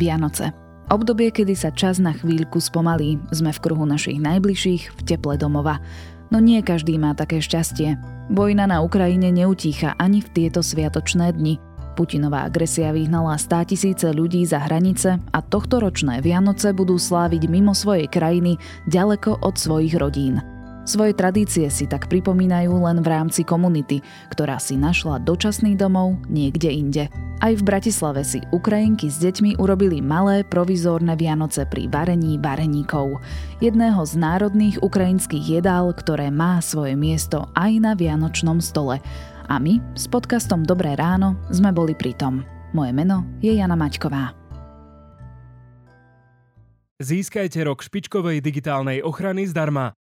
Vianoce. Obdobie, kedy sa čas na chvíľku spomalí, sme v kruhu našich najbližších, v teple domova. No nie každý má také šťastie. Vojna na Ukrajine neutícha ani v tieto sviatočné dni. Putinová agresia vyhnala 100 tisíce ľudí za hranice a tohtoročné Vianoce budú sláviť mimo svojej krajiny, ďaleko od svojich rodín. Svoje tradície si tak pripomínajú len v rámci komunity, ktorá si našla dočasný domov niekde inde. Aj v Bratislave si Ukrajinky s deťmi urobili malé provizórne Vianoce pri varení vareníkov. Jedného z národných ukrajinských jedál, ktoré má svoje miesto aj na Vianočnom stole. A my s podcastom Dobré ráno sme boli pri tom. Moje meno je Jana Maťková. Získajte rok špičkovej digitálnej ochrany zdarma.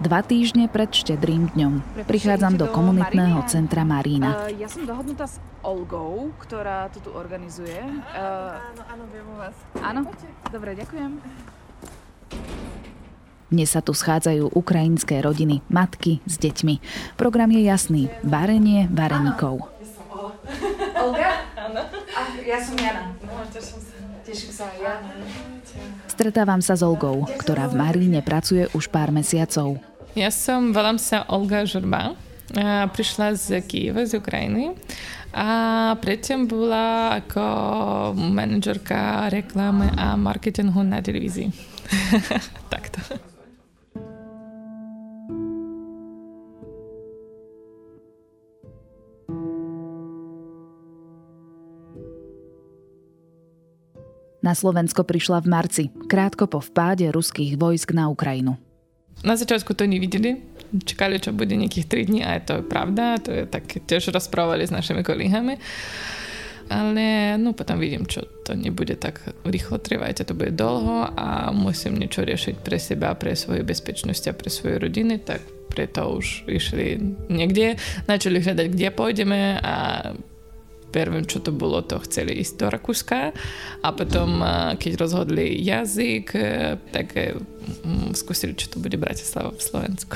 dva týždne pred štedrým dňom. Prichádzam do komunitného centra Marína. Uh, ja som dohodnutá s Olgou, ktorá to tu organizuje. Uh, áno, áno, viem o vás. Áno? Dobre, ďakujem. Dnes sa tu schádzajú ukrajinské rodiny, matky s deťmi. Program je jasný. Varenie vareníkov. Olga? Áno. Ja som Jana. No, teším sa. Teším sa aj ja. Stretávam sa s Olgou, ktorá v Maríne pracuje už pár mesiacov. Ja som, volám sa Olga Žurba. Prišla z Kieva, z Ukrajiny. A predtým bola ako manažerka reklamy a marketingu na televízii. Takto. Na Slovensko prišla v marci, krátko po vpáde ruských vojsk na Ukrajinu. Na začiatku to nevideli, čakali, čo bude nejakých 3 dní a to pravda, to je tak tiež rozprávali s našimi kolegami. Ale no potom vidím, čo to nebude tak rýchlo trvať, to bude dlho a musím niečo riešiť pre seba, pre svoju bezpečnosť a pre svoje rodiny, tak preto už išli niekde, začali hľadať, kde pôjdeme a prvým, čo to bolo, to chceli ísť do Rakúska a potom, keď rozhodli jazyk, tak skúsili, čo to bude Bratislava v Slovensku.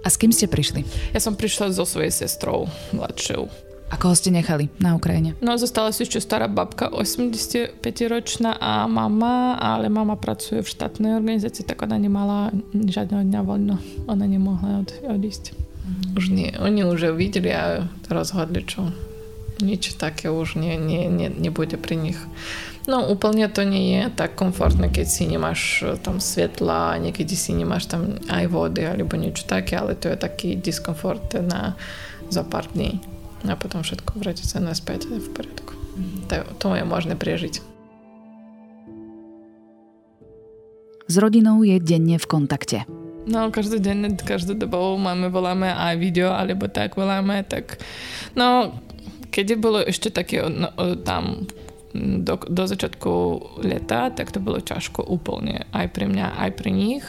A s kým ste prišli? Ja som prišla so svojej sestrou, mladšou. A koho ste nechali na Ukrajine? No, zostala si ešte stará babka, 85-ročná a mama, ale mama pracuje v štátnej organizácii, tak ona nemala žiadneho dňa voľno. Ona nemohla od, odísť. Mm. Už nie, oni už videli a rozhodli, čo nič také už nie, nie, nie, nebude pri nich. No úplne to nie je tak komfortné, keď si nemáš e, tam svetla, niekedy si nemáš tam aj vody alebo niečo také, ale to je taký diskomfort na za pár dní. A potom všetko vráti sa naspäť v poriadku. To, to je možné prežiť. S rodinou je denne v kontakte. No, každodenne, každodobou máme, voláme aj video, alebo tak voláme, tak no, keď bolo ešte také no, tam do, do začiatku leta, tak to bolo ťažko úplne aj pre mňa, aj pre nich.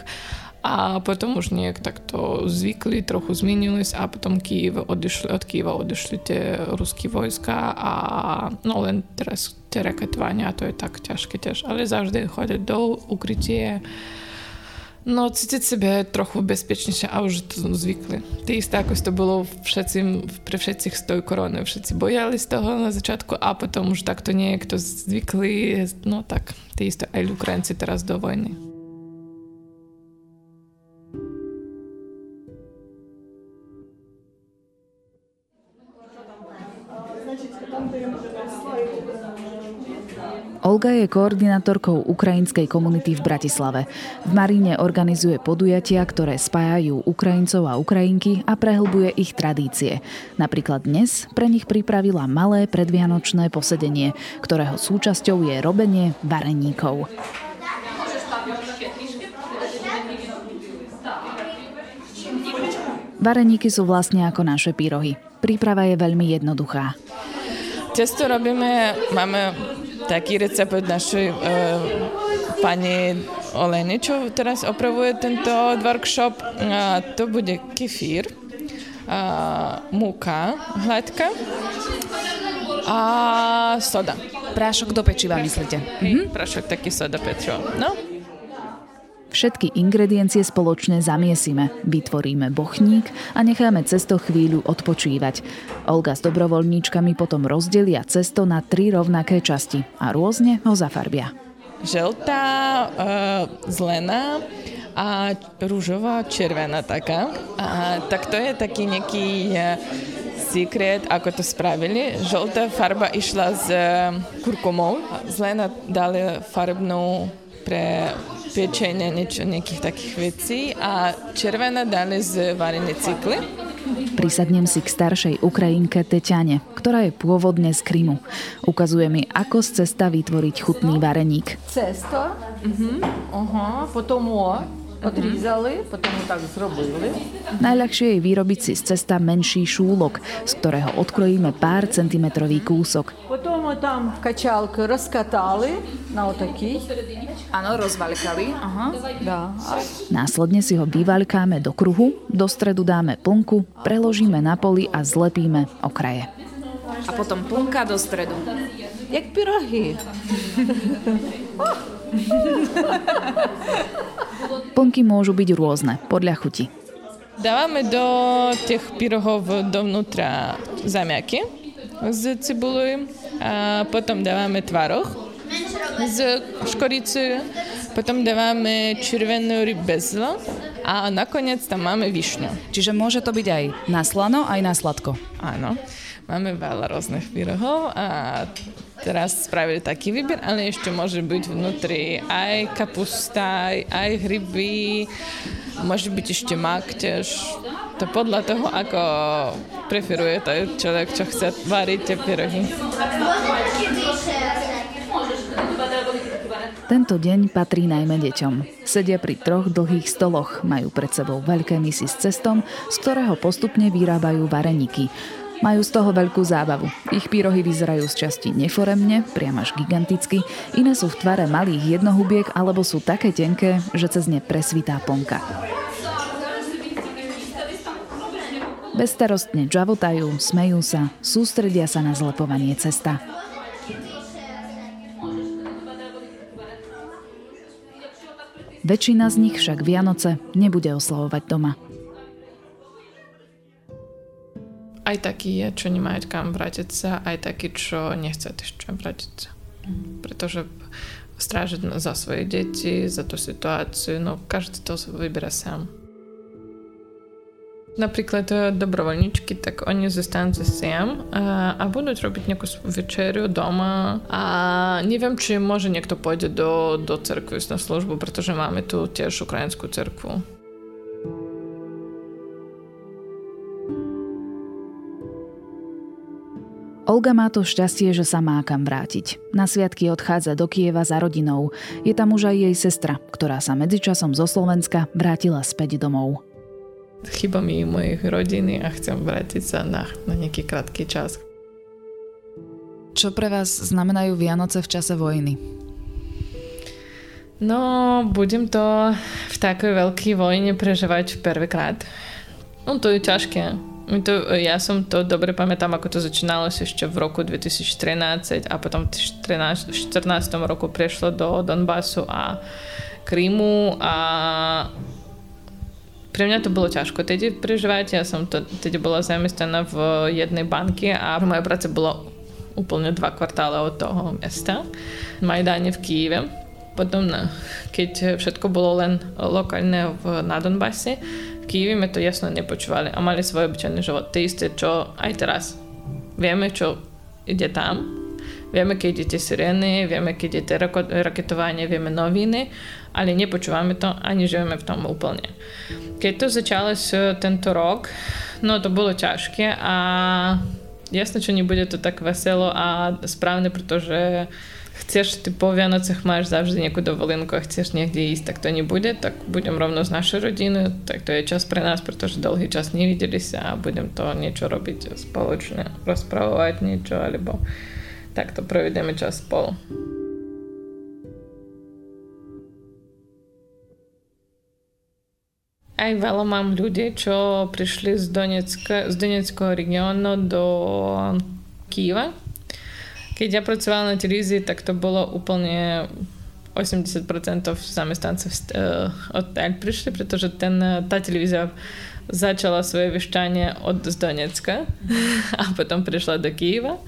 A potom už nejak takto zvykli, trochu zmenili a potom Kiev odišli, od Kieva odišli tie ruské vojska a no len teraz tie raketovania, to je tak ťažké tiež, ale zavždy chodiť do ukrytie No, cítiť sebe trochu bezpečnejšie a už to zvykli. Ty isté, ako to bolo všetci, pre všetkých z tej korony. Všetci bojali z toho na začiatku a potom už takto niekto zvykli. No tak, ty isté aj Ukrajinci teraz do vojny. Olga je koordinátorkou ukrajinskej komunity v Bratislave. V Maríne organizuje podujatia, ktoré spájajú Ukrajincov a Ukrajinky a prehlbuje ich tradície. Napríklad dnes pre nich pripravila malé predvianočné posedenie, ktorého súčasťou je robenie vareníkov. Vareníky sú vlastne ako naše pyrohy. Príprava je veľmi jednoduchá. Testo robíme, máme taký recept našej uh, pani Oleny, čo teraz opravuje tento workshop. A to bude kefír, a múka hladká a soda. Prášok do pečiva, myslíte? Mhm. Prášok taký soda pečiva. No, Všetky ingrediencie spoločne zamiesime, vytvoríme bochník a necháme cesto chvíľu odpočívať. Olga s dobrovoľníčkami potom rozdelia cesto na tri rovnaké časti a rôzne ho zafarbia. Žltá, uh, zelená a rúžová, červená taká. A, tak to je taký nejaký uh, sekret, ako to spravili. Žltá farba išla s uh, kurkumou, zelená dali farbnú pre piečenie niečo, nejakých takých vecí a červená dali z varené cykly. Prisadnem si k staršej Ukrajinke Teťane, ktorá je pôvodne z Krymu. Ukazuje mi, ako z cesta vytvoriť chutný vareník. Cesto, uh-huh. Uh-huh. potom odrізали, потім так зробили. Najľahšie je vyrobiť si z cesta menší šúlok, z ktorého odkrojíme pár centimetrový kúsok. Potom tam kачалки rozkatali na otaký. Áno, rozvalikali. Aha. Да. Následne si ho vyvaľkáme do kruhu, do stredu dáme plnku, preložíme na poli a zlepíme okraje. A potom plnka do stredu. Як пироги. Plnky môžu byť rôzne, podľa chuti. Dávame do tých pyrohov dovnútra zamiaky z cibuly a potom dávame tvaroh z škorici, potom dávame červenú rybezlo a nakoniec tam máme višňu. Čiže môže to byť aj na slano, aj na sladko. Áno, máme veľa rôznych pyrohov a teraz spravili taký výber, ale ešte môže byť vnútri aj kapusta, aj, hryby, môže byť ešte mak tiež. To podľa toho, ako preferuje to človek, čo chce variť tie pyrohy. Tento deň patrí najmä deťom. Sedia pri troch dlhých stoloch, majú pred sebou veľké misy s cestom, z ktorého postupne vyrábajú vareníky. Majú z toho veľkú zábavu. Ich pírohy vyzerajú z časti neforemne, priam až giganticky, iné sú v tvare malých jednohubiek alebo sú také tenké, že cez ne presvitá ponka. Bezstarostne džavotajú, smejú sa, sústredia sa na zlepovanie cesta. Väčšina z nich však Vianoce nebude oslavovať doma. Aj taký je, čo nemajú kam vrátiť sa, aj taký, čo nechce ešte vrátiť sa. Pretože strážiť za svoje deti, za tú situáciu, no každý to vyberá sám. Napríklad e, dobrovoľničky, tak oni zostanú sem a, a budú robiť nejakú večeriu doma a neviem, či môže niekto pôjde do, do cerkvy na službu, pretože máme tu tiež ukrajinskú cerkvu. Olga má to šťastie, že sa má kam vrátiť. Na sviatky odchádza do Kieva za rodinou. Je tam už aj jej sestra, ktorá sa medzičasom zo Slovenska vrátila späť domov. Chyba mi mojich rodiny a chcem vrátiť sa na, na nejaký krátky čas. Čo pre vás znamenajú Vianoce v čase vojny? No, budem to v takej veľkej vojne prežívať prvýkrát. No to je ťažké. To, ja som to dobre pamätám, ako to začínalo ešte v roku 2013 a potom v 2014 roku prešlo do Donbasu a Krímu a pre mňa to bolo ťažko tedy prežívať. Ja som to, tedy bola zamestnaná v jednej banke a moja práca bola úplne dva kvartále od toho mesta. Majdane v Kieve. Potom, keď všetko bolo len lokálne v, na Donbase, Kývi sme to jasno nepočúvali a mali svoj obyčajný život. Tie isté, čo aj teraz. Vieme, čo ide tam, vieme, keď idete sirény, vieme, keď idete raketovanie, vieme noviny, ale nepočúvame to ani žijeme v tom úplne. Keď to začalo tento rok, no to bolo ťažké a jasne, čo nebude to tak veselo a správne, pretože chceš, ty po Vianocech máš zavždy nejakú dovolenku a chceš niekde ísť, tak to nebude, tak budem rovno z našej rodiny, tak to je čas pre nás, pretože dlhý čas nevideli sa a budem to niečo robiť spoločne, rozprávať niečo alebo Tak to provedeme čas spolu. Aj veľa mám ľudí, čo prišli z, Donecka, z Donetského regiónu do Kýva. Keď ja pracovala na televízii, tak to bolo úplne 80% zamestnancov odtiaľ prišli, pretože ten, tá televízia začala svoje vyšťanie od z Donecka a potom prišla do Kýva.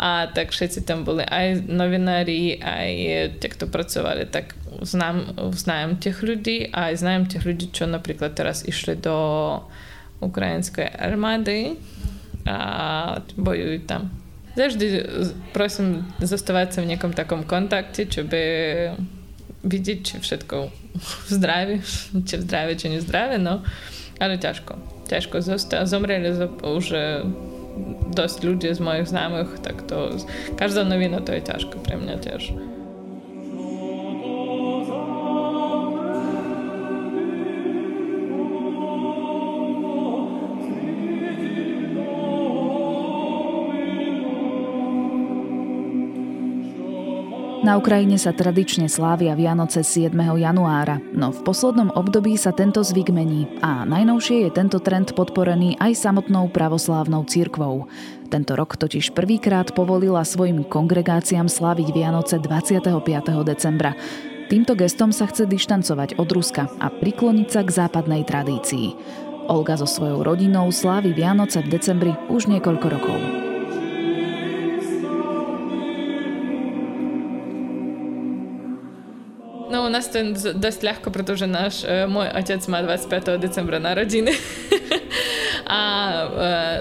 A tak všetci tam boli aj novinári, aj tí, kto pracovali, tak znám, znám tých ľudí a aj znám tých ľudí, čo napríklad teraz išli do ukrajinskej armády a bojujú tam. Завжди prosím zostávať sa v nejakom takom kontakte, čo by vidieť, či všetko v zdraví, či v zdraví, či nezdraví, no. Ale ťažko. Ťažko zostať. Zomreli už dosť ľudí z mojich známych, tak to každá novina to je ťažko pre mňa tiež. Na Ukrajine sa tradične slávia Vianoce 7. januára, no v poslednom období sa tento zvyk mení a najnovšie je tento trend podporený aj samotnou pravoslávnou cirkvou. Tento rok totiž prvýkrát povolila svojim kongregáciám sláviť Vianoce 25. decembra. Týmto gestom sa chce dištancovať od Ruska a prikloniť sa k západnej tradícii. Olga so svojou rodinou slávi Vianoce v decembri už niekoľko rokov. Nás to dosť ľahko, pretože náš, môj otec má 25. decembra narodiny. a e,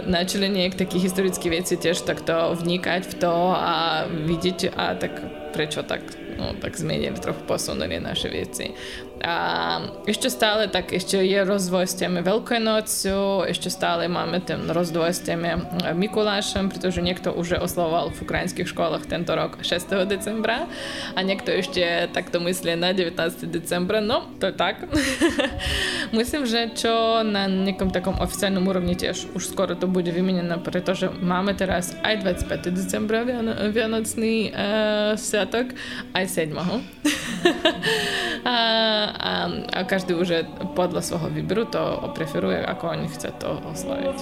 načali nejak takých historických vecí tiež takto vnikať v to a vidieť a tak prečo tak no, tak zmenili, trochu posunuli naše veci. A ešte stále tak ešte je rozvoj s tými Veľkonocu, ešte stále máme ten rozvoj s tými Mikulášem, pretože niekto už oslavoval v ukrajinských školách tento rok 6. decembra a niekto ešte takto myslí na 19. decembra, no to je tak. Myslím, že čo na nejakom takom oficiálnom úrovni tiež už skoro to bude vymenené, pretože máme teraz aj 25. decembra Vianocný uh, sviatok, aj 7. a, a, a každý už podľa svojho výberu to preferuje, ako oni chce to oslaviť.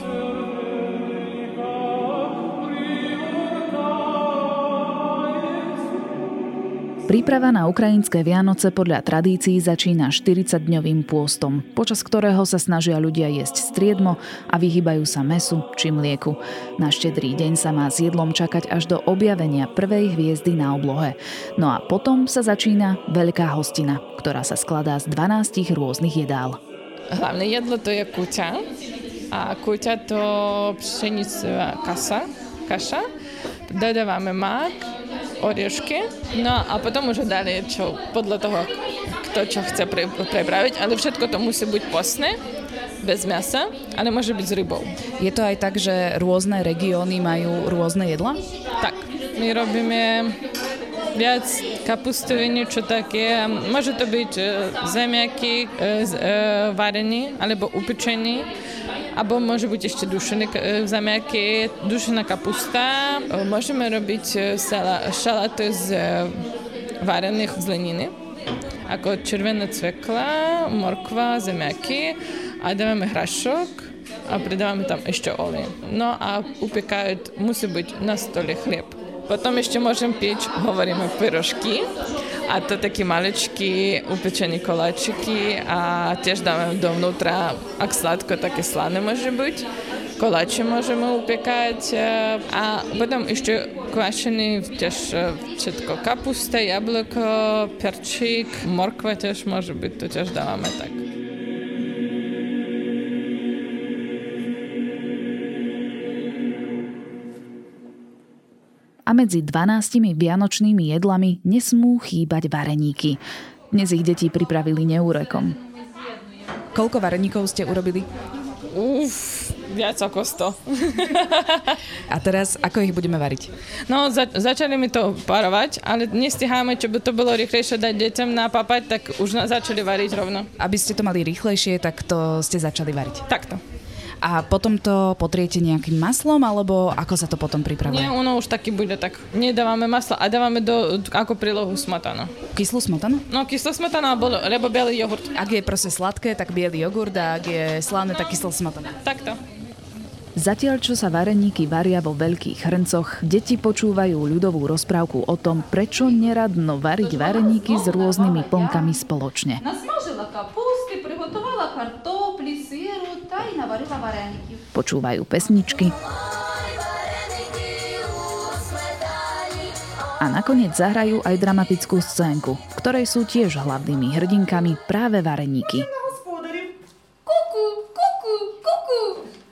Príprava na ukrajinské Vianoce podľa tradícií začína 40-dňovým pôstom, počas ktorého sa snažia ľudia jesť striedmo a vyhybajú sa mesu či mlieku. Na štedrý deň sa má s jedlom čakať až do objavenia prvej hviezdy na oblohe. No a potom sa začína veľká hostina, ktorá sa skladá z 12 rôznych jedál. Hlavné jedlo to je kuťa. A kuťa to pšenicová kasa, kaša. Dodávame mák, oriešky. No a potom už ďalej, čo podľa toho, kto čo chce pre, prepraviť, ale všetko to musí byť posné, bez mesa, ale môže byť s rybou. Je to aj tak, že rôzne regióny majú rôzne jedla? Tak, my robíme viac kapustoviny, čo také. Môže to byť e, zemiaky e, e, varení alebo upečení Albo môže byť ešte dušené zemiaky, dušená kapusta. Môžeme robiť šalaty z varených zleniny, ako červená cvekla, morkva, zemiaky a dávame hrašok a pridávame tam ešte olej. No a upekajú, musí byť na stole chlieb. Potom ešte môžem piť, hovoríme, pyrošky a to také maličky upečené koláčiky a tiež dáme dovnútra, ak sladko, také slané môže byť. Koláče môžeme upekať a potom ešte kvašený tiež všetko kapusta, jablko, perčík, morkva tiež môže byť, to tiež dávame tak. Medzi 12 vianočnými jedlami nesmú chýbať vareníky. Dnes ich deti pripravili neúrekom. Koľko vareníkov ste urobili? Uf, viac ako 100. a teraz, ako ich budeme variť? No, za- začali mi to parovať, ale nestiháme, čo by to bolo rýchlejšie dať deťom na papať, tak už na- začali variť rovno. Aby ste to mali rýchlejšie, tak to ste začali variť. Takto. A potom to potriete nejakým maslom, alebo ako sa to potom pripravuje? Nie, ono už taký bude tak. Nedávame maslo a dávame do, ako prílohu smetanu. Kyslú smetanu? No, kyslú smetanu alebo lebo biely jogurt. Ak je proste sladké, tak biely jogurt a ak je slané, no, tak kyslá smetana. Takto. Zatiaľ, čo sa vareníky varia vo veľkých hrncoch, deti počúvajú ľudovú rozprávku o tom, prečo neradno variť vareníky s rôznymi plnkami spoločne. Nasmažila kapusty, prihotovala kartofle, Počúvajú pesničky. A nakoniec zahrajú aj dramatickú scénku, v ktorej sú tiež hlavnými hrdinkami práve vareníky.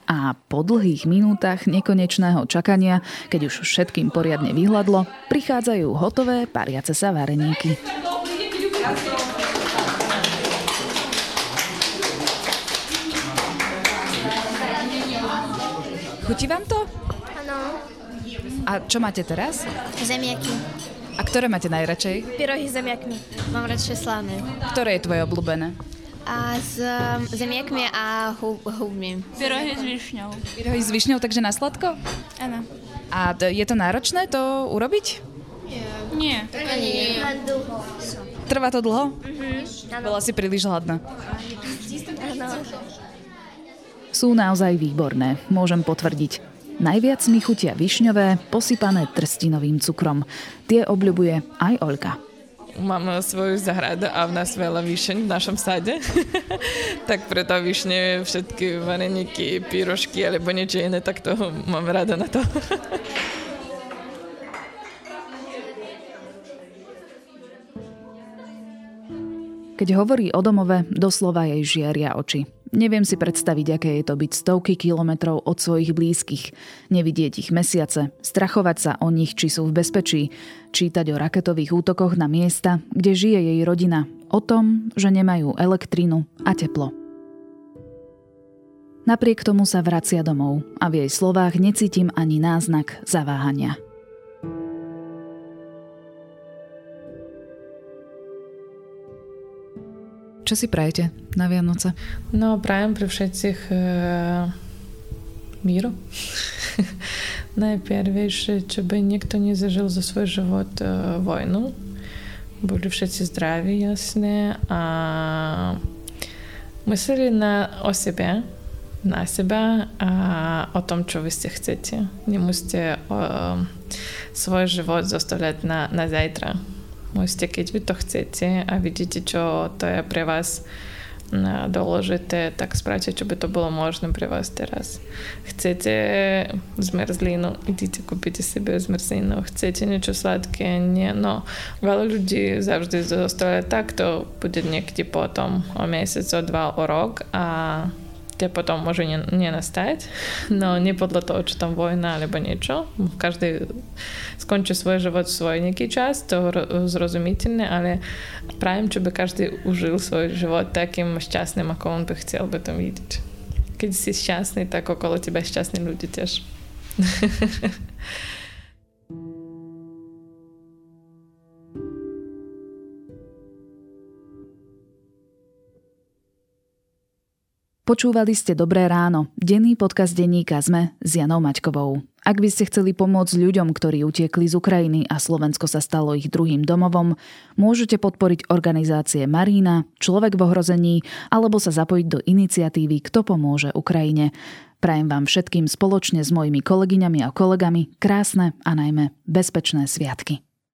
A po dlhých minútach nekonečného čakania, keď už všetkým poriadne vyhľadlo, prichádzajú hotové pariace sa vareníky. Chutí vám to? Áno, A čo máte teraz? zemiaky. A ktoré máte najradšej? Pyrohy s zemiakmi. Mám radšej slávne. Ktoré je tvoje obľúbené? A s um, zemiakmi a hub, hubmi. Pyrohy s višňou. Pyrohy s višňou, takže na sladko? Áno. A to, je to náročné to urobiť? Nie. Nie. Trvá to dlho? Bola si príliš hladná. Sú naozaj výborné, môžem potvrdiť. Najviac mi chutia višňové, posypané trstinovým cukrom. Tie obľubuje aj Olga. Máme svoju zahradu a v nás veľa výšeň v našom sade. tak preto vyšne všetky vareníky, pírošky alebo niečo iné, tak to mám rada na to. Keď hovorí o domove, doslova jej žiaria oči. Neviem si predstaviť, aké je to byť stovky kilometrov od svojich blízkych, nevidieť ich mesiace, strachovať sa o nich, či sú v bezpečí, čítať o raketových útokoch na miesta, kde žije jej rodina, o tom, že nemajú elektrínu a teplo. Napriek tomu sa vracia domov a v jej slovách necítim ani náznak zaváhania. Čo si prajete na Vianoce? No, prajem pre všetkých e, míru. Najpierw, żeby nikto nie zażył za swój żywot e, wojną. Byli wszyscy zdrowi, jasne, a myśleli na, o siebie, na siebie, a o tym, co wy chcecie. Nie musicie o, swój żywot zostawiać na, na zajtra. Musíte, keď vy to chcete a vidíte, čo to je pre vás dôležité, tak spravte, čo by to bolo možné pre vás teraz. Chcete zmrzlinu, idite kúpite sebe zmrzlinu. Chcete niečo sladké, nie. No, veľa ľudí zavždy zostaje takto, bude niekde potom o mesiac, o dva, o rok a tie potom môže nenastať, no nie podľa toho, čo tam vojna alebo niečo. Každý skončí svoj život v svoj nejaký čas, to zrozumiteľné, ale prajem, čo by každý užil svoj život takým šťastným, ako on by chcel by to vidieť. Keď si šťastný, tak okolo teba šťastní ľudia tiež. Počúvali ste Dobré ráno, denný podcast denníka ZME s Janou Maťkovou. Ak by ste chceli pomôcť ľuďom, ktorí utiekli z Ukrajiny a Slovensko sa stalo ich druhým domovom, môžete podporiť organizácie Marína, Človek v ohrození alebo sa zapojiť do iniciatívy Kto pomôže Ukrajine. Prajem vám všetkým spoločne s mojimi kolegyňami a kolegami krásne a najmä bezpečné sviatky.